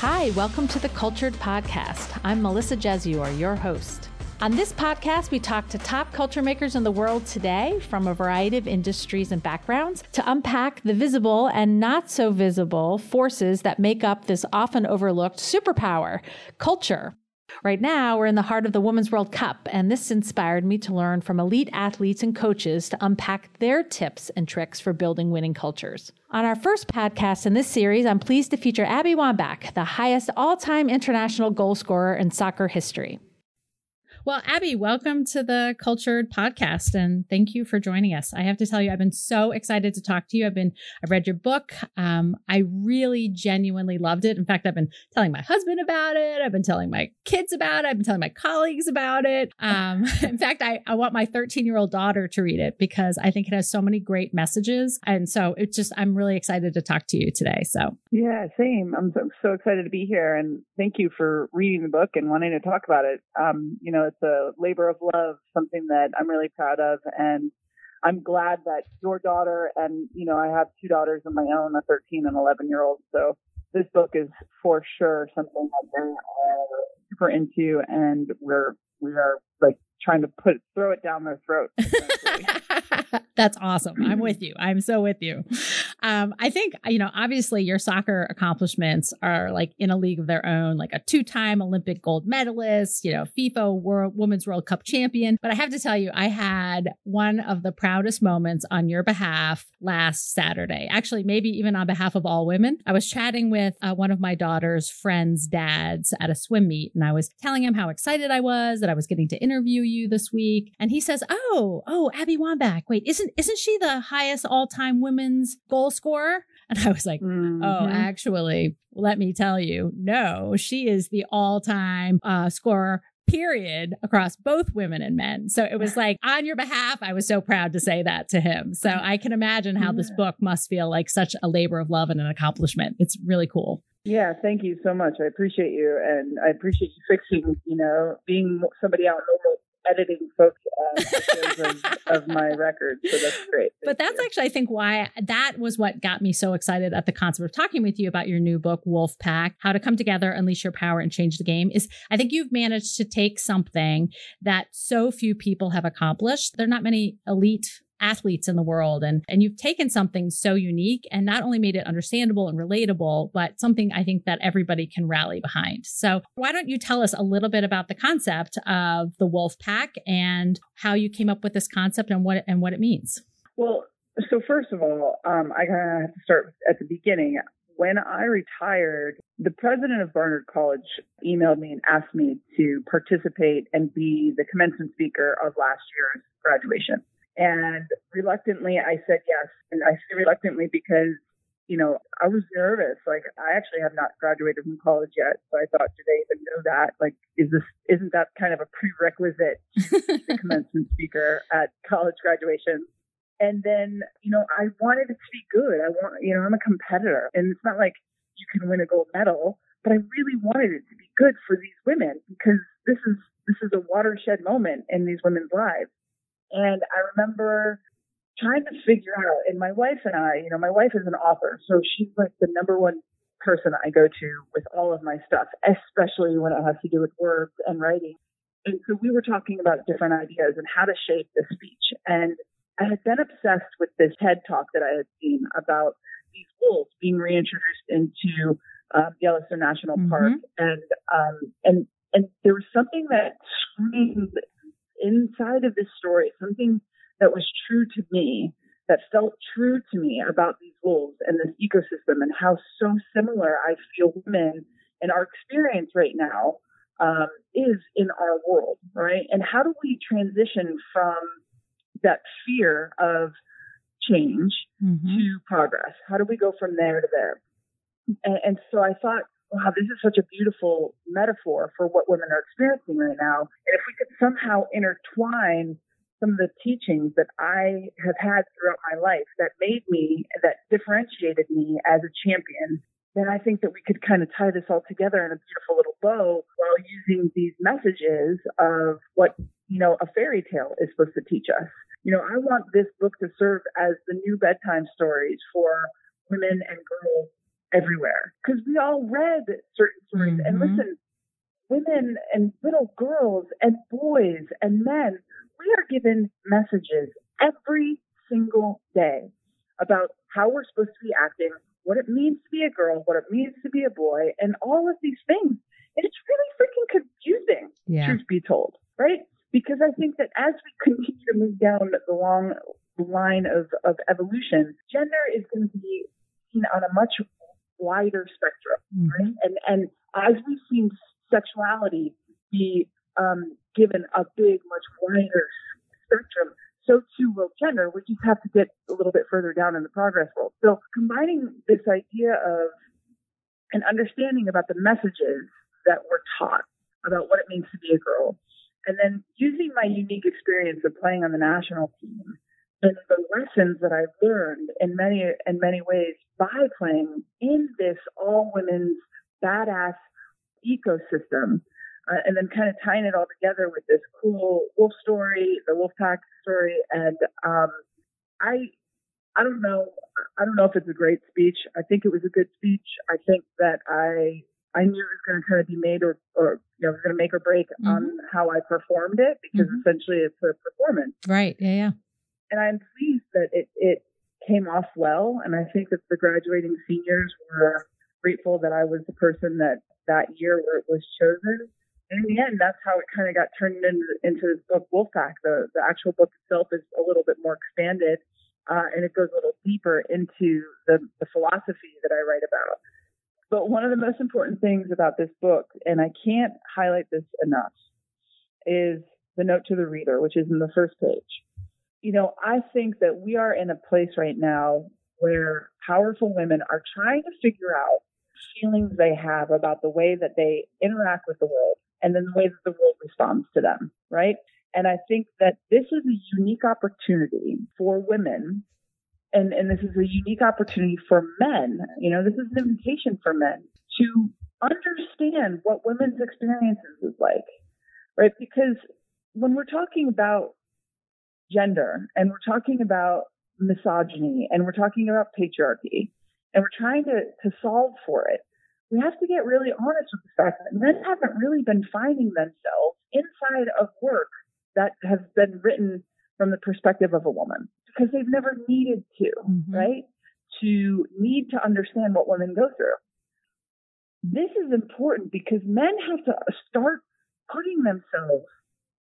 Hi, welcome to the Cultured Podcast. I'm Melissa Jezior, your host. On this podcast, we talk to top culture makers in the world today from a variety of industries and backgrounds to unpack the visible and not so visible forces that make up this often overlooked superpower, culture. Right now, we're in the heart of the Women's World Cup, and this inspired me to learn from elite athletes and coaches to unpack their tips and tricks for building winning cultures. On our first podcast in this series, I'm pleased to feature Abby Wambach, the highest all time international goal scorer in soccer history. Well, Abby, welcome to the Cultured Podcast, and thank you for joining us. I have to tell you, I've been so excited to talk to you. I've been, I've read your book. Um, I really genuinely loved it. In fact, I've been telling my husband about it. I've been telling my kids about it. I've been telling my colleagues about it. Um, in fact, I, I want my 13 year old daughter to read it because I think it has so many great messages. And so it's just, I'm really excited to talk to you today. So, yeah, same. I'm so, so excited to be here, and thank you for reading the book and wanting to talk about it. Um, you know, it's a labor of love, something that I'm really proud of. And I'm glad that your daughter and, you know, I have two daughters of my own, a 13 and 11 year old. So this book is for sure something that they are super into and we're, we are like trying to put, throw it down their throat. That's awesome. I'm with you. I'm so with you. Um, I think, you know, obviously your soccer accomplishments are like in a league of their own, like a two time Olympic gold medalist, you know, FIFA World Women's World Cup champion. But I have to tell you, I had one of the proudest moments on your behalf last Saturday. Actually, maybe even on behalf of all women. I was chatting with uh, one of my daughter's friends' dads at a swim meet, and I was telling him how excited I was that I was getting to interview you this week. And he says, Oh, oh, Abby Wambach, wait, isn't isn't she the highest all-time women's goal scorer? And I was like, oh, mm-hmm. oh, actually, let me tell you, no, she is the all-time uh, scorer period across both women and men. So it was like on your behalf, I was so proud to say that to him. So I can imagine how this book must feel like such a labor of love and an accomplishment. It's really cool. Yeah, thank you so much. I appreciate you, and I appreciate you fixing, you know, being somebody out in editing folks uh, of, of, my records. So that's great. Thank but that's you. actually, I think, why that was what got me so excited at the concept of talking with you about your new book, Wolfpack How to Come Together, Unleash Your Power, and Change the Game. Is I think you've managed to take something that so few people have accomplished. There are not many elite athletes in the world. And, and you've taken something so unique and not only made it understandable and relatable, but something I think that everybody can rally behind. So why don't you tell us a little bit about the concept of the wolf pack and how you came up with this concept and what, and what it means? Well, so first of all, um, I kind of have to start at the beginning. When I retired, the president of Barnard College emailed me and asked me to participate and be the commencement speaker of last year's graduation. And reluctantly, I said yes. And I say reluctantly because, you know, I was nervous. Like, I actually have not graduated from college yet. So I thought, do they even know that? Like, is this, isn't that kind of a prerequisite to the commencement speaker at college graduation? And then, you know, I wanted it to be good. I want, you know, I'm a competitor and it's not like you can win a gold medal, but I really wanted it to be good for these women because this is, this is a watershed moment in these women's lives. And I remember trying to figure out, and my wife and I, you know, my wife is an author, so she's like the number one person I go to with all of my stuff, especially when it has to do with words and writing. And so we were talking about different ideas and how to shape the speech. And I had been obsessed with this TED talk that I had seen about these wolves being reintroduced into um, Yellowstone National mm-hmm. Park, and um, and and there was something that screamed inside of this story, something that was true to me, that felt true to me about these wolves and this ecosystem and how so similar I feel women and our experience right now um, is in our world, right? And how do we transition from that fear of change mm-hmm. to progress? How do we go from there to there? And, and so I thought, wow, this is such a beautiful metaphor for what women are experiencing right now. And if we could somehow intertwine some of the teachings that I have had throughout my life that made me, that differentiated me as a champion, then I think that we could kind of tie this all together in a beautiful little bow while using these messages of what, you know, a fairy tale is supposed to teach us. You know, I want this book to serve as the new bedtime stories for women and girls everywhere because we all read certain stories. Mm-hmm. And listen, women and little girls and boys and men, we are given messages every single day about how we're supposed to be acting, what it means to be a girl, what it means to be a boy, and all of these things. And it's really freaking confusing, yeah. truth be told, right? Because I think that as we continue to move down the long line of, of evolution, gender is going to be seen on a much wider spectrum, mm-hmm. right? And and as we've seen sexuality be um, given a big, much wider spectrum, so too will gender. We just have to get a little bit further down in the progress world. So combining this idea of an understanding about the messages that we're taught about what it means to be a girl, and then using my unique experience of playing on the national team and the lessons that I've learned in many in many ways by playing in this all women's badass ecosystem uh, and then kind of tying it all together with this cool wolf story, the wolf pack story, and um, I, I don't know, I don't know if it's a great speech. I think it was a good speech. I think that I, I knew it was going to kind of be made or, or you know, was going to make or break mm-hmm. on how I performed it because mm-hmm. essentially it's a performance. Right. Yeah. Yeah. And I'm pleased that it, it came off well, and I think that the graduating seniors were grateful that I was the person that that year where it was chosen And in the end, that's how it kind of got turned into, into this book, Wolfpack. The, the actual book itself is a little bit more expanded, uh, and it goes a little deeper into the, the philosophy that I write about. But one of the most important things about this book, and I can't highlight this enough, is the note to the reader, which is in the first page. You know, I think that we are in a place right now where powerful women are trying to figure out feelings they have about the way that they interact with the world and then the way that the world responds to them, right? And I think that this is a unique opportunity for women. And, and this is a unique opportunity for men. You know, this is an invitation for men to understand what women's experiences is like, right? Because when we're talking about gender and we're talking about misogyny and we're talking about patriarchy and we're trying to, to solve for it, we have to get really honest with the fact that men haven't really been finding themselves inside of work that has been written from the perspective of a woman because they've never needed to, mm-hmm. right? To need to understand what women go through. This is important because men have to start putting themselves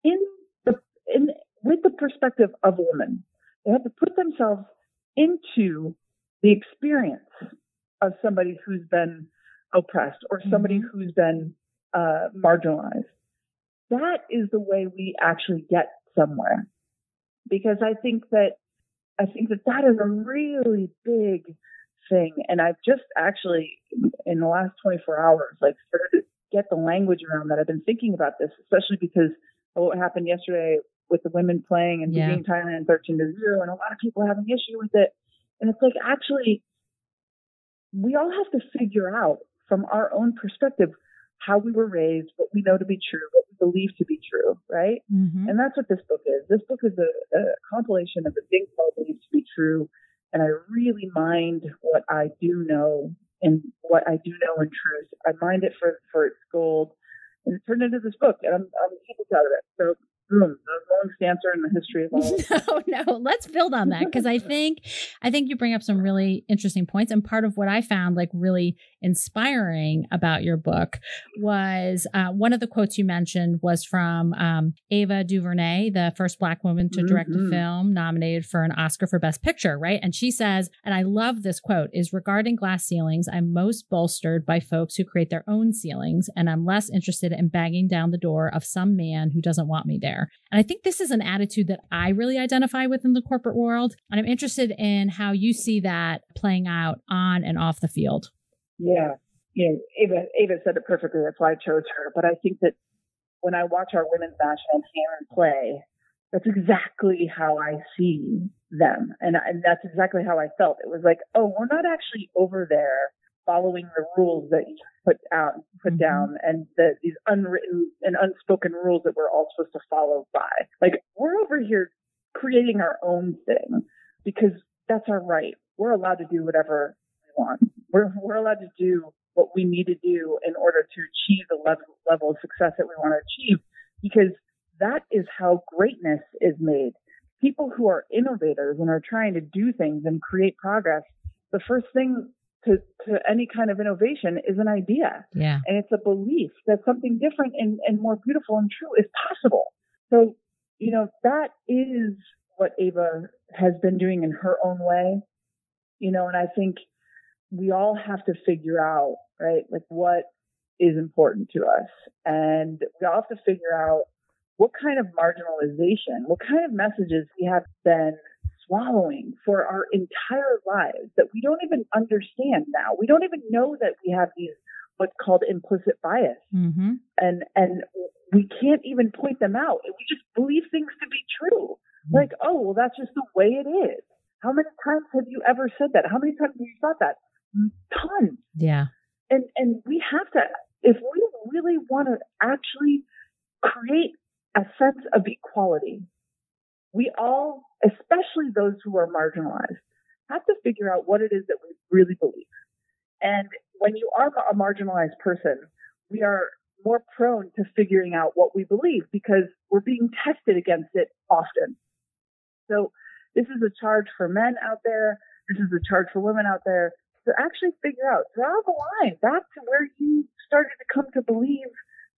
in the in with the perspective of a woman. They have to put themselves into the experience of somebody who's been oppressed or somebody mm-hmm. who's been uh, marginalized. That is the way we actually get somewhere. Because I think that I think that that is a really big thing. And I've just actually, in the last 24 hours, like started to get the language around that. I've been thinking about this, especially because of what happened yesterday with the women playing and yeah. beating Thailand 13 to 0, and a lot of people having issue with it. And it's like, actually, we all have to figure out from our own perspective how we were raised, what we know to be true, what we believe to be true, right? Mm-hmm. And that's what this book is. This book is a, a compilation of the things I believe to be true, and I really mind what I do know and what I do know in truth. I mind it for for its gold, and it turned into this book, and I'm I'm super proud of it. So the longest answer in the history of all. no, no. Let's build on that because I think I think you bring up some really interesting points. And part of what I found like really inspiring about your book was uh, one of the quotes you mentioned was from um, Ava DuVernay, the first Black woman to direct mm-hmm. a film nominated for an Oscar for Best Picture, right? And she says, and I love this quote: "Is regarding glass ceilings, I'm most bolstered by folks who create their own ceilings, and I'm less interested in banging down the door of some man who doesn't want me there." there. And I think this is an attitude that I really identify with in the corporate world. And I'm interested in how you see that playing out on and off the field. Yeah. You know, Ava, Ava said it perfectly. That's why I chose her. But I think that when I watch our women's national team play, that's exactly how I see them. And, and that's exactly how I felt. It was like, oh, we're not actually over there following the rules that you put out put mm-hmm. down and the, these unwritten and unspoken rules that we're all supposed to follow by. Like we're over here creating our own thing because that's our right. We're allowed to do whatever want. We're, we're allowed to do what we need to do in order to achieve the level, level of success that we want to achieve because that is how greatness is made. People who are innovators and are trying to do things and create progress, the first thing to, to any kind of innovation is an idea. Yeah. And it's a belief that something different and, and more beautiful and true is possible. So, you know, that is what Ava has been doing in her own way. You know, and I think we all have to figure out, right, like what is important to us. And we all have to figure out what kind of marginalization, what kind of messages we have been swallowing for our entire lives that we don't even understand now. We don't even know that we have these what's called implicit bias. Mm-hmm. And and we can't even point them out. We just believe things to be true. Mm-hmm. Like, oh, well, that's just the way it is. How many times have you ever said that? How many times have you thought that? Tons. Yeah. And and we have to if we really want to actually create a sense of equality, we all, especially those who are marginalized, have to figure out what it is that we really believe. And when you are a marginalized person, we are more prone to figuring out what we believe because we're being tested against it often. So this is a charge for men out there. This is a charge for women out there to actually figure out, draw the line back to where you started to come to believe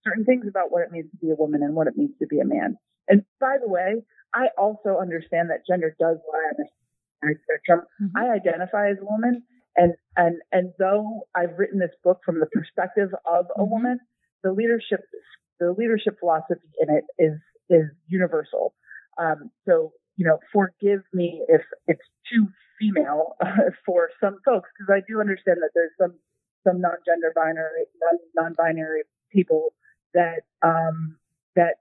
certain things about what it means to be a woman and what it means to be a man. And by the way, I also understand that gender does lie on the spectrum. Mm-hmm. I identify as a woman, and and and though I've written this book from the perspective of a mm-hmm. woman, the leadership the leadership philosophy in it is is universal. Um, so you know, forgive me if it's too female uh, for some folks, because I do understand that there's some some non-gender binary non-binary people that um, that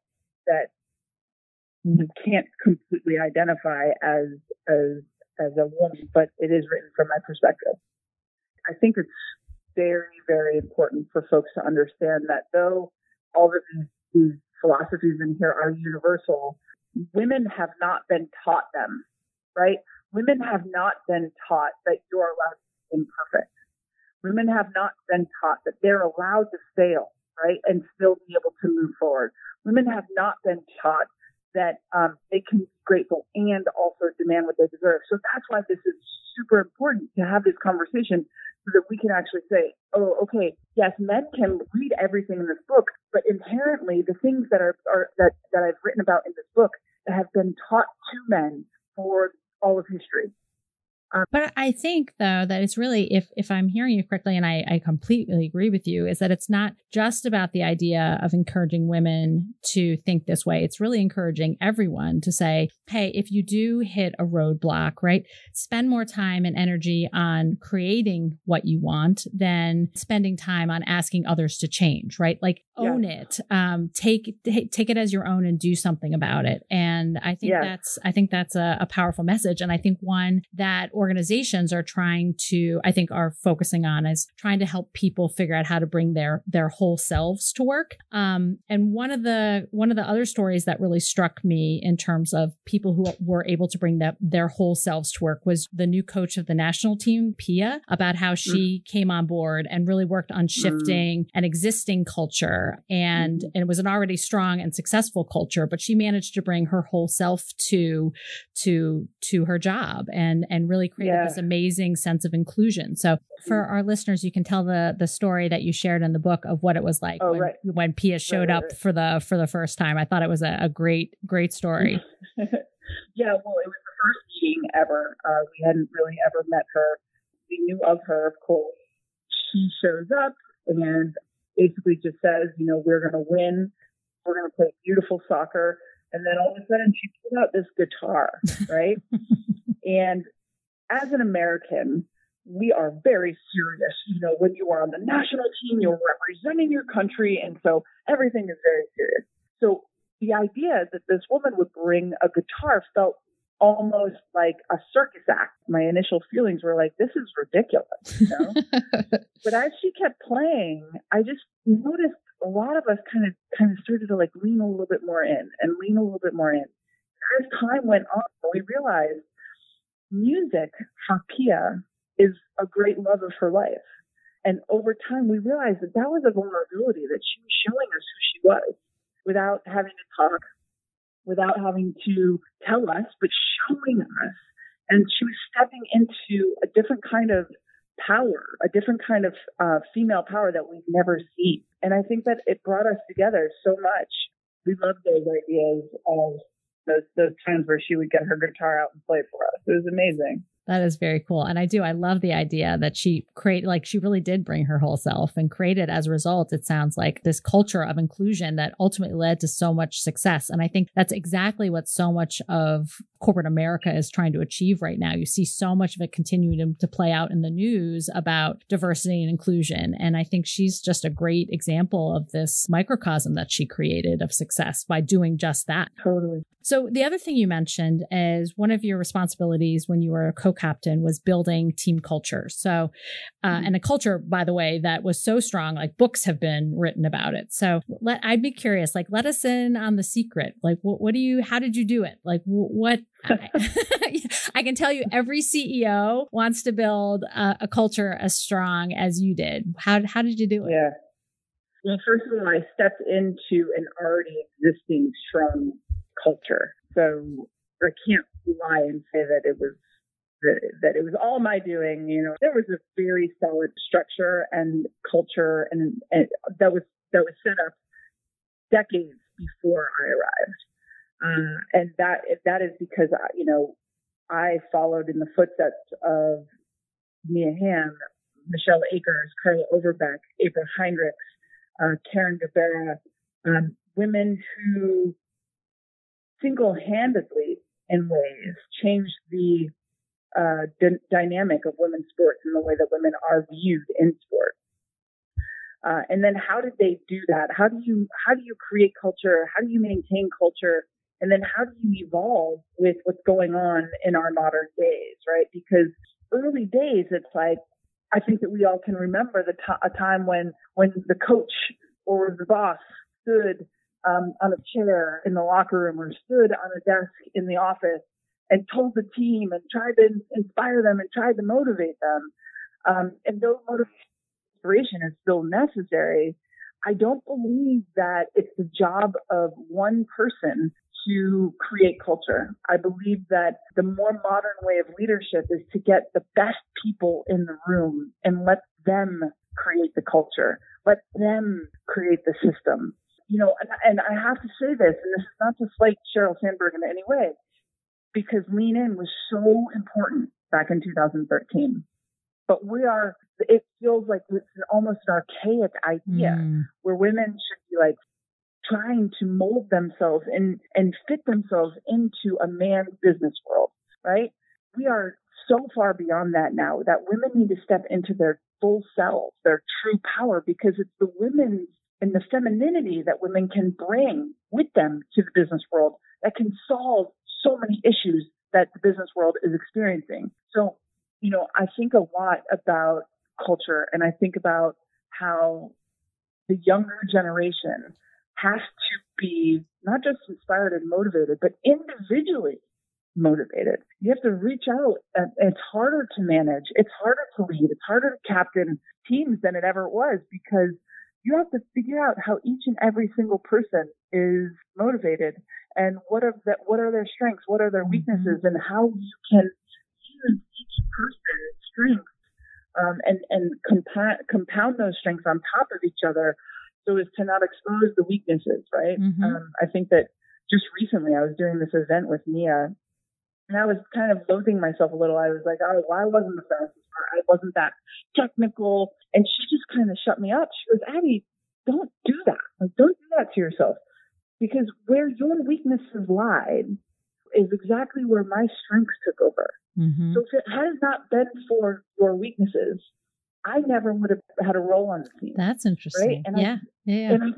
that can't completely identify as as as a woman, but it is written from my perspective. I think it's very, very important for folks to understand that though all of these, these philosophies in here are universal, women have not been taught them, right? Women have not been taught that you're allowed to be imperfect. Women have not been taught that they're allowed to fail, right? And still be able to move forward. Women have not been taught that um, they can be grateful and also demand what they deserve. So that's why this is super important to have this conversation so that we can actually say, oh, okay, yes, men can read everything in this book, but inherently the things that are, are that, that I've written about in this book that have been taught to men for all of history. Um, but I think though that it's really, if if I'm hearing you correctly, and I, I completely agree with you, is that it's not just about the idea of encouraging women to think this way. It's really encouraging everyone to say, hey, if you do hit a roadblock, right, spend more time and energy on creating what you want than spending time on asking others to change, right? Like own yeah. it, um, take take it as your own and do something about it. And I think yeah. that's I think that's a, a powerful message, and I think one that organizations are trying to, I think, are focusing on is trying to help people figure out how to bring their their whole selves to work. Um, and one of the one of the other stories that really struck me in terms of people who were able to bring that their whole selves to work was the new coach of the national team, Pia, about how she mm. came on board and really worked on shifting mm. an existing culture and, and it was an already strong and successful culture, but she managed to bring her whole self to to to her job and and really created yeah. this amazing sense of inclusion. So for mm. our listeners, you can tell the the story that you shared in the book of what it was like oh, when, right. when Pia showed right, right, up for the for the first time. I thought it was a, a great great story. yeah, well, it was the first meeting ever. Uh, we hadn't really ever met her. We knew of her, of course. She shows up and basically just says, you know, we're going to win. We're going to play beautiful soccer. And then all of a sudden she pulled out this guitar, right? and as an American, we are very serious. You know, when you are on the national team, you're representing your country. And so everything is very serious. So the idea that this woman would bring a guitar felt almost like a circus act. My initial feelings were like, this is ridiculous, you know? but as she kept playing, I just noticed a lot of us kind of kind of started to like lean a little bit more in and lean a little bit more in. As time went on, we realized music for Pia is a great love of her life. And over time, we realized that that was a vulnerability that she was showing us who she was without having to talk, without having to tell us, but showing us. And she was stepping into a different kind of power, a different kind of uh, female power that we've never seen. And I think that it brought us together so much. We loved those ideas of those those times where she would get her guitar out and play for us. It was amazing. That is very cool. And I do, I love the idea that she create, like she really did bring her whole self and created as a result, it sounds like this culture of inclusion that ultimately led to so much success. And I think that's exactly what so much of corporate America is trying to achieve right now. You see so much of it continuing to, to play out in the news about diversity and inclusion. And I think she's just a great example of this microcosm that she created of success by doing just that. Totally. So the other thing you mentioned is one of your responsibilities when you were a co-captain was building team culture. So, uh, mm-hmm. and a culture, by the way, that was so strong, like books have been written about it. So let, I'd be curious, like, let us in on the secret. Like, what, what do you, how did you do it? Like, what, I can tell you every CEO wants to build a, a, culture as strong as you did. How, how did you do it? Yeah. Well, first of all, I stepped into an already existing strong culture. So I can't lie and say that it was that, that it was all my doing. You know, there was a very solid structure and culture, and, and that was that was set up decades before I arrived. Uh, and that that is because uh, you know I followed in the footsteps of Mia Hamm, Michelle Akers, Carla Overbeck, April Heinrichs, uh, Carin Gabarra, um, women who single-handedly, in ways, changed the uh, d- dynamic of women's sports and the way that women are viewed in sport. Uh, and then how did they do that? How do you how do you create culture? How do you maintain culture? And then how do you evolve with what's going on in our modern days, right? Because early days, it's like I think that we all can remember the t- a time when when the coach or the boss stood um, on a chair in the locker room or stood on a desk in the office and told the team and tried to inspire them and tried to motivate them. Um, and though motivation is still necessary, I don't believe that it's the job of one person to create culture. I believe that the more modern way of leadership is to get the best people in the room and let them create the culture. Let them create the system you know, and, and I have to say this, and this is not to slight Sheryl Sandberg in any way, because Lean In was so important back in 2013. But we are, it feels like it's an almost an archaic idea mm. where women should be like trying to mold themselves and, and fit themselves into a man's business world, right? We are so far beyond that now that women need to step into their full selves, their true power, because it's the women's and the femininity that women can bring with them to the business world that can solve so many issues that the business world is experiencing. So, you know, I think a lot about culture and I think about how the younger generation has to be not just inspired and motivated, but individually motivated. You have to reach out. And it's harder to manage. It's harder to lead. It's harder to captain teams than it ever was because you have to figure out how each and every single person is motivated and what are the, what are their strengths, what are their mm-hmm. weaknesses, and how you can use each person's strengths um, and and compound compound those strengths on top of each other, so as to not expose the weaknesses. Right. Mm-hmm. Um, I think that just recently I was doing this event with Mia, and I was kind of loathing myself a little. I was like, oh, why wasn't the fastest I wasn't that technical. And she just kind of shut me up. She goes, Abby, don't do that. Like, don't do that to yourself. Because where your weaknesses lied is exactly where my strengths took over. Mm-hmm. So if it had not been for your weeknesses, I never would have had a role on the team. That's interesting. Right? And yeah. I, yeah. And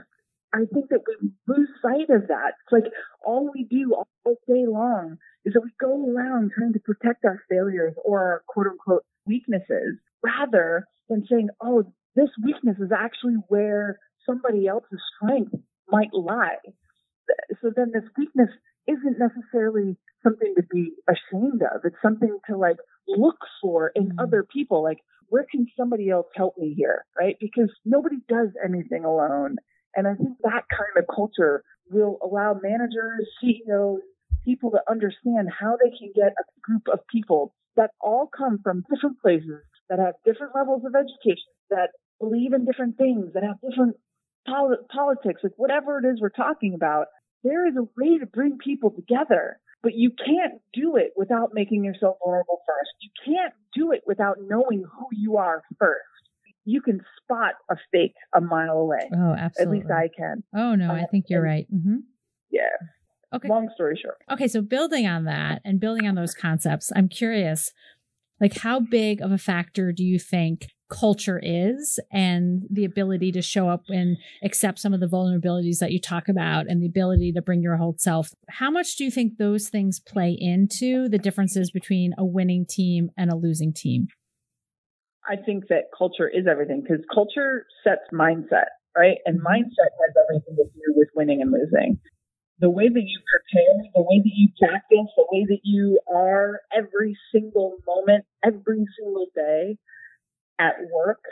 I, I think that we lose sight of that. It's like all we do all day long is that we go around trying to protect our failures or our quote unquote weaknesses rather than saying, oh, this weakness is actually where somebody else's strength might lie. So then this weakness isn't necessarily something to be ashamed of. It's something to like look for in mm-hmm. other people. Like, where can somebody else help me here? Right? Because nobody does anything alone. And I think that kind of culture will allow managers, CEOs, people to understand how they can get a group of people that all come from different places, that have different levels of education, that believe in different things, that have different pol- politics, like whatever it is we're talking about. There is a way to bring people together, but you can't do it without making yourself vulnerable first. You can't do it without knowing who you are first. You can spot a fake a mile away. Oh, absolutely. At least I can. Oh no, I think you're right. Mm-hmm. Yeah. Okay. Long story short. Okay, so building on that and building on those concepts, I'm curious, like how big of a factor do you think culture is and the ability to show up and accept some of the vulnerabilities that you talk about and the ability to bring your whole self. How much do you think those things play into the differences between a winning team and a losing team? I think that culture is everything because culture sets mindset, right? And mm-hmm. mindset has everything to do with winning and losing the way that you prepare, the way that you practice, the way that you are every single moment, every single day at work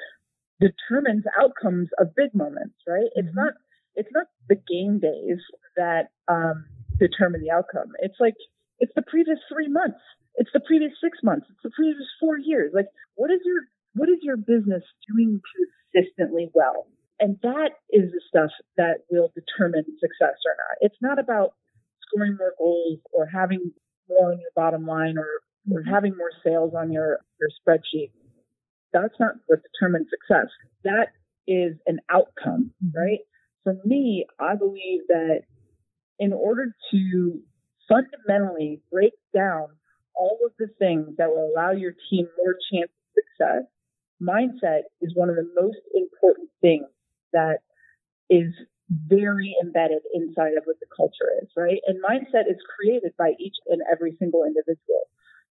determines outcomes of big moments, right? It's mm-hmm. not it's not the game days that um, determine the outcome. It's like it's the previous three months. It's the previous six months. It's the previous four years. Like what is your what is your business doing consistently well? And that is the stuff that will determine success or not. It's not about scoring more goals or having more on your bottom line or, or mm-hmm. having more sales on your, your spreadsheet. That's not what determines success. That is an outcome, mm-hmm. right? For me, I believe that in order to fundamentally break down all of the things that will allow your team more chance of success, mindset is one of the most important things that is very embedded inside of what the culture is, right? And mindset is created by each and every single individual.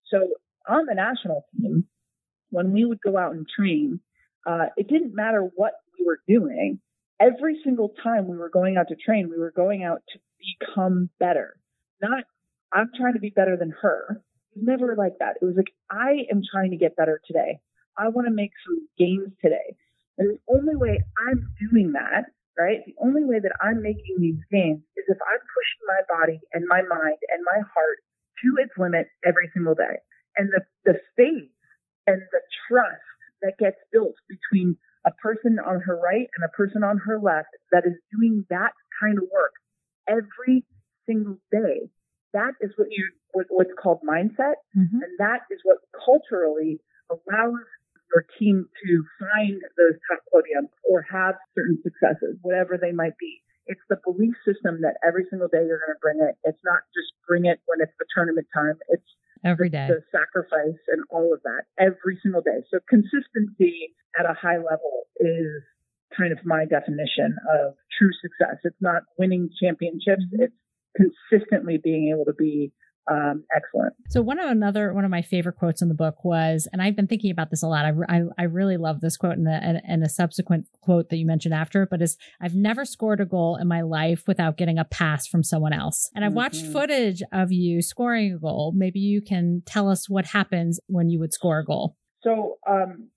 So on the national team, when we would go out and train, uh, it didn't matter what we were doing. Every single time we were going out to train, we were going out to become better. Not, I'm trying to be better than her. It was never like that. It was like, I am trying to get better today. I want to make some gains today. And the only way I'm doing that, right, the only way that I'm making these gains is if I'm pushing my body and my mind and my heart to its limit every single day. And the, the faith and the trust that gets built between a person on her right and a person on her left that is doing that kind of work every single day. That is what you what, what's called mindset, mm-hmm. and that is what culturally allows your team to find those top podiums or have certain successes, whatever they might be. It's the belief system that every single day you're going to bring it. It's not just bring it when it's the tournament time. It's every day the, sacrifice and all of that every single day. So consistency at a high level is kind of my definition of true success. It's not winning championships. It's consistently being able to be um, excellent. So one of another one of my favorite quotes in the book was, and I've been thinking about this a lot. I I, I really love this quote and, the, and, and a subsequent quote that you mentioned after, but is I've never scored a goal in my life without getting a pass from someone else. And I've watched mm-hmm. footage of you scoring a goal. Maybe you can tell us what happens when you would score a goal. So um,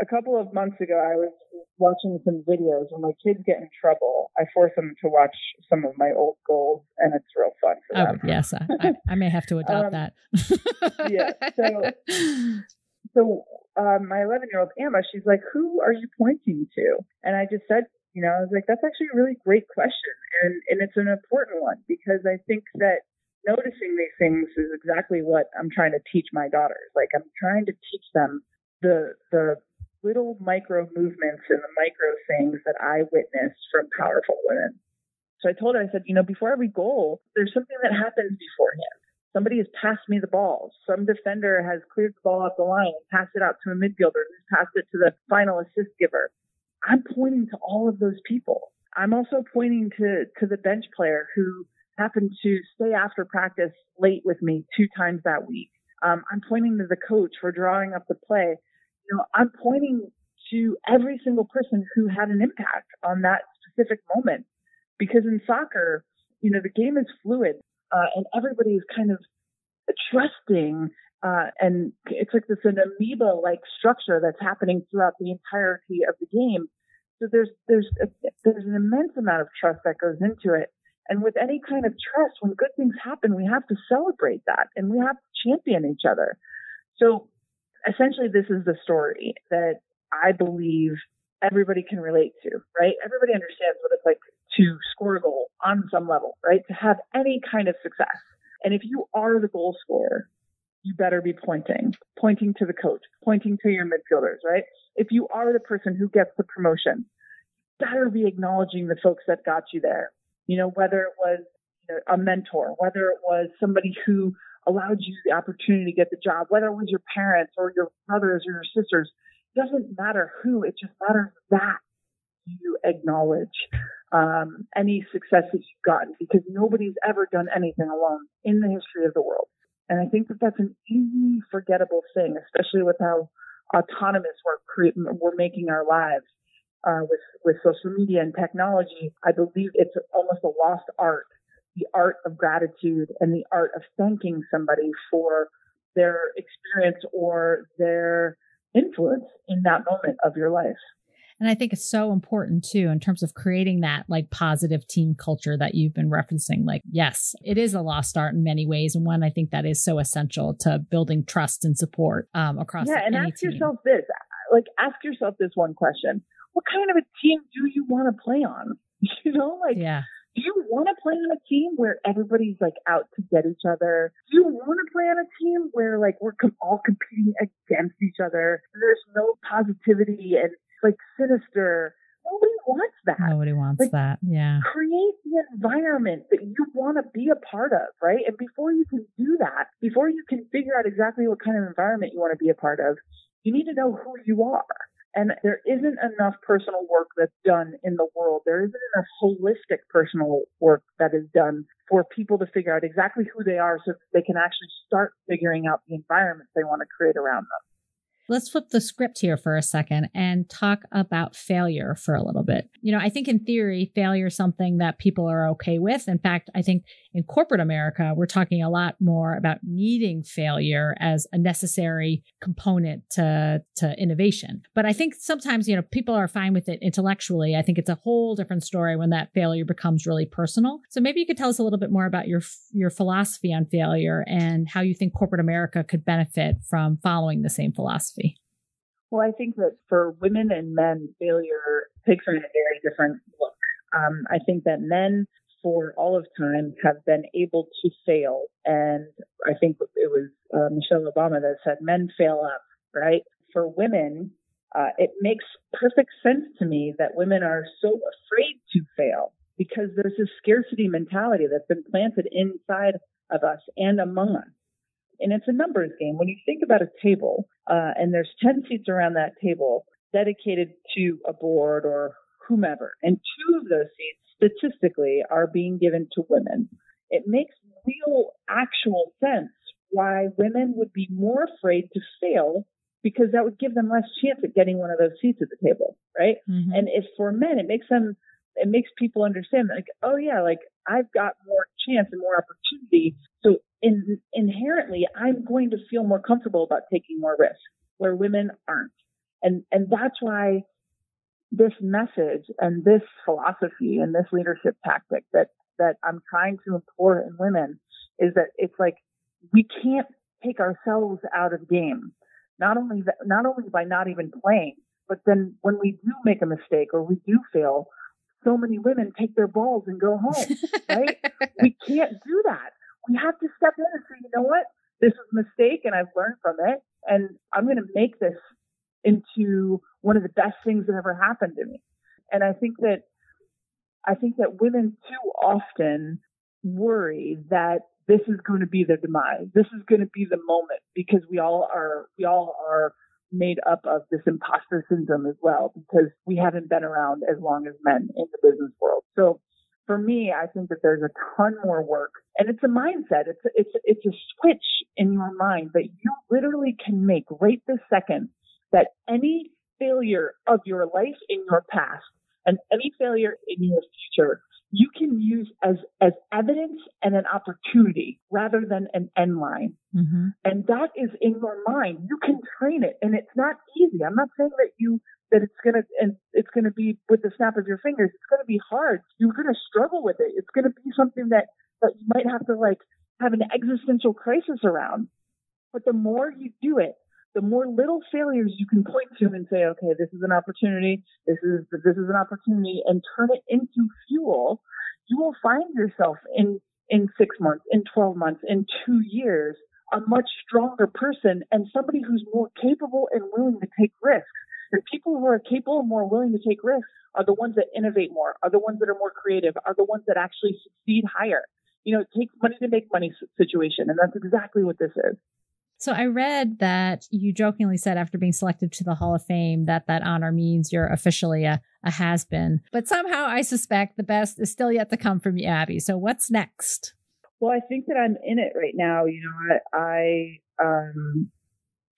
a couple of months ago, I was watching some videos when my kids get in trouble. I force them to watch some of my old goals, and it's real fun for them. Oh, yes, I, I, may have to adopt um, that. yeah. So, so um, my 11 year old Emma, she's like, "Who are you pointing to?" And I just said, you know, I was like, "That's actually a really great question, and and it's an important one because I think that." Noticing these things is exactly what I'm trying to teach my daughters. Like I'm trying to teach them the the little micro movements and the micro things that I witnessed from powerful women. So I told her, I said, you know, before every goal, there's something that happens beforehand. Somebody has passed me the ball. Some defender has cleared the ball off the line and passed it out to a midfielder who's passed it to the final assist giver. I'm pointing to all of those people. I'm also pointing to, to the bench player who happened to stay after practice late with me two times that week. Um, I'm pointing to the coach for drawing up the play you know, I'm pointing to every single person who had an impact on that specific moment. Because in soccer, you know, the game is fluid. uh, and everybody is kind of trusting. Uh, and it's like this an amoeba like structure that's happening throughout the entirety of the game. So there's there's a, there's an immense amount of trust that goes into it. And with any kind of trust, when good things happen, we have to celebrate that and we have to champion each other. So essentially, this is the story that I believe everybody can relate to, right? Everybody understands what it's like to score a goal on some level, right? To have any kind of success. And if you are the goal scorer, you better be pointing, pointing to the coach, pointing to your midfielders, right? If you are the person who gets the promotion, better be acknowledging the folks that got you there. You know, whether it was you know, a mentor, whether it was somebody who allowed you the opportunity to get the job, whether it was your parents or your brothers or your sisters, doesn't matter who, it just matters that you acknowledge um, any success that you've gotten because nobody's ever done anything alone in the history of the world. And I think that that's an easy forgettable thing, especially with how autonomous we're, creating we're making our lives uh, with, with social media and technology. I believe it's almost a lost art, the art of gratitude and the art of thanking somebody for their experience or their influence in that moment of your life. And I think it's so important too in terms of creating that like positive team culture that you've been referencing. Like, yes, it is a lost art in many ways. And one I think that is so essential to building trust and support um, across. Yeah. And ask team. yourself this like, ask yourself this one question What kind of a team do you want to play on? You know, like, yeah. Do you want to play on a team where everybody's like out to get each other? Do you want to play on a team where like we're com- all competing against each other? There's no positivity and like sinister. Nobody wants that. Nobody wants like, that. Yeah. Create the environment that you want to be a part of, right? And before you can do that, before you can figure out exactly what kind of environment you want to be a part of, you need to know who you are. And there isn't enough personal work that's done in the world. There isn't enough holistic personal work that is done for people to figure out exactly who they are so that they can actually start figuring out the environment they want to create around them. Let's flip the script here for a second and talk about failure for a little bit. You know, I think in theory, failure is something that people are okay with. In fact, I think in corporate America, we're talking a lot more about needing failure as a necessary component to, to innovation. But I think sometimes, you know, people are fine with it intellectually. I think it's a whole different story when that failure becomes really personal. So maybe you could tell us a little bit more about your, your philosophy on failure and how you think corporate America could benefit from following the same philosophy. Well, I think that for women and men, failure takes on a very different look. Um, I think that men for all of time have been able to fail. And I think it was uh, Michelle Obama that said men fail up, right? For women, uh, it makes perfect sense to me that women are so afraid to fail because there's this scarcity mentality that's been planted inside of us and among us. And it's a numbers game. When you think about a table, uh, and there's 10 seats around that table dedicated to a board or whomever, and two of those seats statistically are being given to women. It makes real, actual sense why women would be more afraid to fail because that would give them less chance at getting one of those seats at the table, right? Mm-hmm. And if for men, it makes them, it makes people understand that, like, oh yeah, like I've got more chance and more opportunity. So in, inherently, I'm going to feel more comfortable about taking more risk where women aren't. And, and that's why this message and this philosophy and this leadership tactic that that I'm trying to import in women is that it's like we can't take ourselves out of game. Not only that, not only by not even playing, but then when we do make a mistake or we do fail, so many women take their balls and go home. right? we can't do that. We have to step in and say, you know what? This is a mistake and I've learned from it and I'm going to make this into one of the best things that ever happened to me. And I think that I think that women too often worry that this is going to be their demise. This is going to be the moment because we all are we all are made up of this imposter syndrome as well because we haven't been around as long as men in the business world. So for me, I think that there's a ton more work and it's a mindset. It's it's it's a switch in your mind that you literally can make right this second that any failure of your life in your past and any failure in your future you can use as as evidence and an opportunity rather than an end line. Mm-hmm. And that is in your mind. You can train it, and it's not easy. I'm not saying that you that it's gonna and it's gonna be with the snap of your fingers. It's gonna be hard. You're gonna struggle with it. It's gonna be something that that you might have to like have an existential crisis around. But the more you do it, the more little failures you can point to and say, okay, this is an opportunity, this is this is an opportunity, and turn it into fuel, you will find yourself in in six months, in twelve months, in two years, a much stronger person and somebody who's more capable and willing to take risks. And people who are capable and more willing to take risks are the ones that innovate more, are the ones that are more creative, are the ones that actually succeed higher. You know, it takes money to make money situation, and that's exactly what this is. So I read that you jokingly said after being selected to the Hall of Fame that that honor means you're officially a, a has been. But somehow I suspect the best is still yet to come from you, Abby. So what's next? Well, I think that I'm in it right now. You know, I, I um,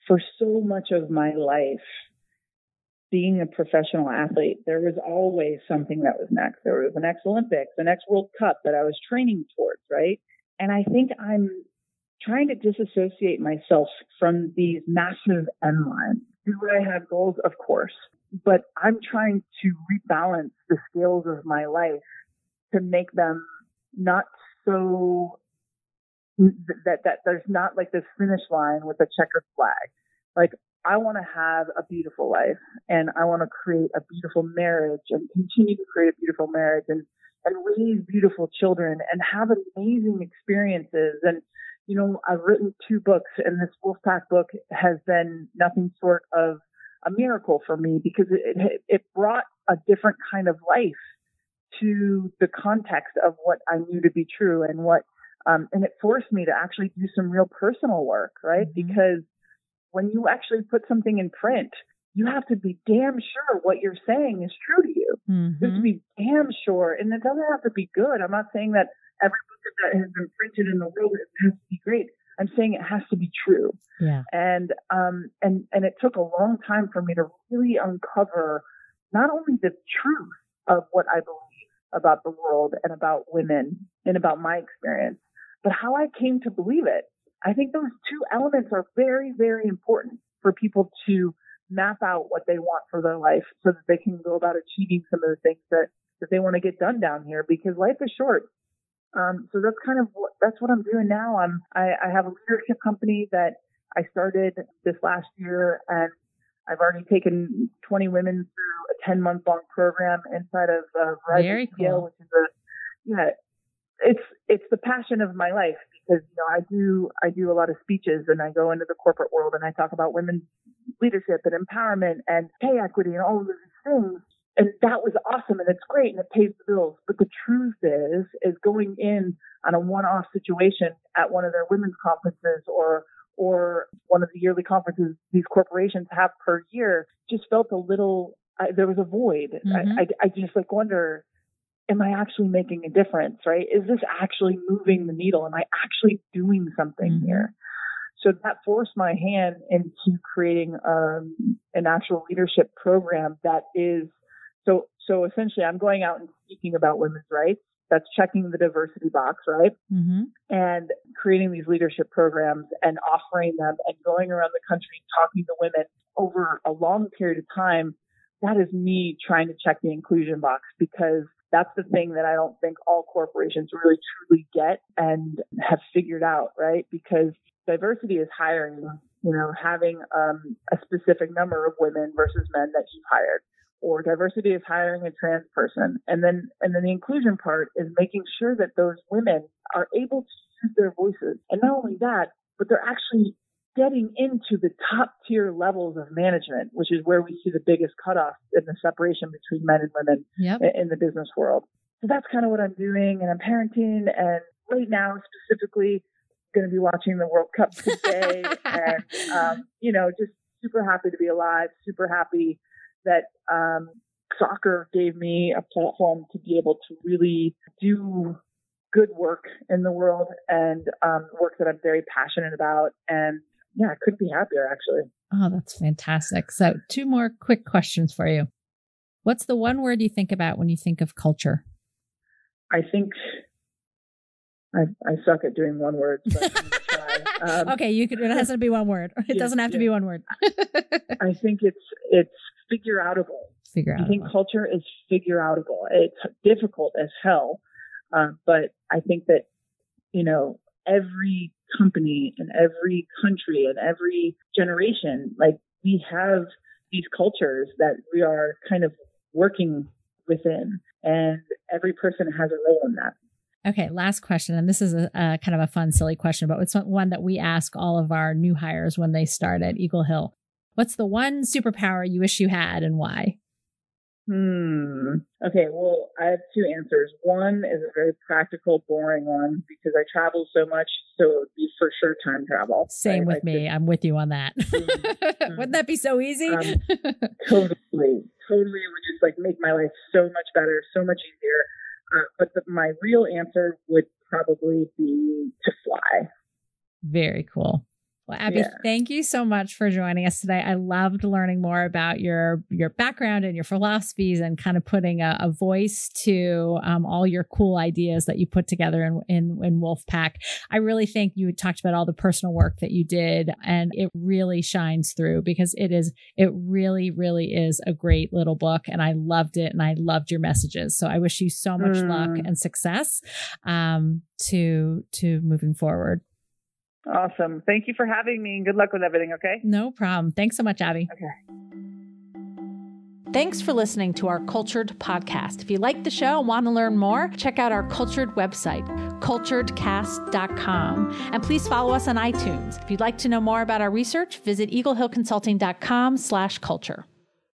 for so much of my life, being a professional athlete, there was always something that was next. There was the next Olympics, the next World Cup that I was training towards, right? And I think I'm trying to disassociate myself from these massive end lines. Do I have goals? Of course. But I'm trying to rebalance the scales of my life to make them not so that that there's not like this finish line with a checkered flag. Like I want to have a beautiful life and I want to create a beautiful marriage and continue to create a beautiful marriage and and raise beautiful children and have amazing experiences and you know, I've written two books, and this Wolfpack book has been nothing short of a miracle for me because it, it brought a different kind of life to the context of what I knew to be true and what, um, and it forced me to actually do some real personal work, right? Mm-hmm. Because when you actually put something in print, you have to be damn sure what you're saying is true to you. Mm-hmm. You have to be damn sure, and it doesn't have to be good. I'm not saying that every book that has been printed in the world has to be great. I'm saying it has to be true. Yeah. And um and and it took a long time for me to really uncover not only the truth of what I believe about the world and about women and about my experience, but how I came to believe it. I think those two elements are very, very important for people to map out what they want for their life so that they can go about achieving some of the things that, that they want to get done down here because life is short um, so that's kind of what, that's what I'm doing now. I'm, I, I have a leadership company that I started this last year and I've already taken 20 women through a 10 month long program inside of uh, Very cool. which is a, yeah, it's, it's the passion of my life because, you know, I do, I do a lot of speeches and I go into the corporate world and I talk about women's leadership and empowerment and pay equity and all of these things and that was awesome and it's great and it pays the bills. But the truth is, is going in on a one-off situation at one of their women's conferences or or one of the yearly conferences these corporations have per year just felt a little. I, there was a void. Mm-hmm. I, I, I just like wonder, am I actually making a difference? Right? Is this actually moving the needle? Am I actually doing something mm-hmm. here? So that forced my hand into creating um, an actual leadership program that is so, so essentially I'm going out and speaking about women's rights. That's checking the diversity box, right? Mm-hmm. And creating these leadership programs and offering them and going around the country talking to women over a long period of time. That is me trying to check the inclusion box because that's the thing that I don't think all corporations really truly get and have figured out, right? Because diversity is hiring, you know, having um, a specific number of women versus men that you've hired or diversity is hiring a trans person. And then, and then the inclusion part is making sure that those women are able to use their voices. And not only that, but they're actually getting into the top tier levels of management, which is where we see the biggest cutoff in the separation between men and women yep. in the business world. So that's kind of what I'm doing. And I'm parenting. And right now, specifically, going to be watching the World Cup today. and, um, you know, just super happy to be alive, super happy that um, soccer gave me a platform to be able to really do good work in the world and um, work that I'm very passionate about. And yeah, I couldn't be happier actually. Oh, that's fantastic. So, two more quick questions for you. What's the one word you think about when you think of culture? I think I, I suck at doing one word. Um, okay, you could. It has to be one word. It yeah, doesn't have to be one word. I think it's it's figure outable. Figure out. I think culture is figure outable. It's difficult as hell, uh, but I think that you know every company and every country and every generation, like we have these cultures that we are kind of working within, and every person has a role in that. Okay, last question. And this is a, a, kind of a fun, silly question, but it's one that we ask all of our new hires when they start at Eagle Hill. What's the one superpower you wish you had and why? Hmm. Okay, well, I have two answers. One is a very practical, boring one because I travel so much, so it would be for sure time travel. Same right? with like me. I'm with you on that. Mm-hmm. Wouldn't that be so easy? Um, totally. Totally. It would just like make my life so much better, so much easier. Uh, but the, my real answer would probably be to fly. Very cool. Well, Abby, yeah. thank you so much for joining us today. I loved learning more about your your background and your philosophies, and kind of putting a, a voice to um, all your cool ideas that you put together in, in in Wolfpack. I really think you talked about all the personal work that you did, and it really shines through because it is it really really is a great little book, and I loved it, and I loved your messages. So I wish you so much mm. luck and success um, to to moving forward. Awesome. Thank you for having me and good luck with everything, okay? No problem. Thanks so much, Abby. Okay. Thanks for listening to our Cultured podcast. If you like the show and want to learn more, check out our Cultured website, culturedcast.com. And please follow us on iTunes. If you'd like to know more about our research, visit eaglehillconsulting.com slash culture.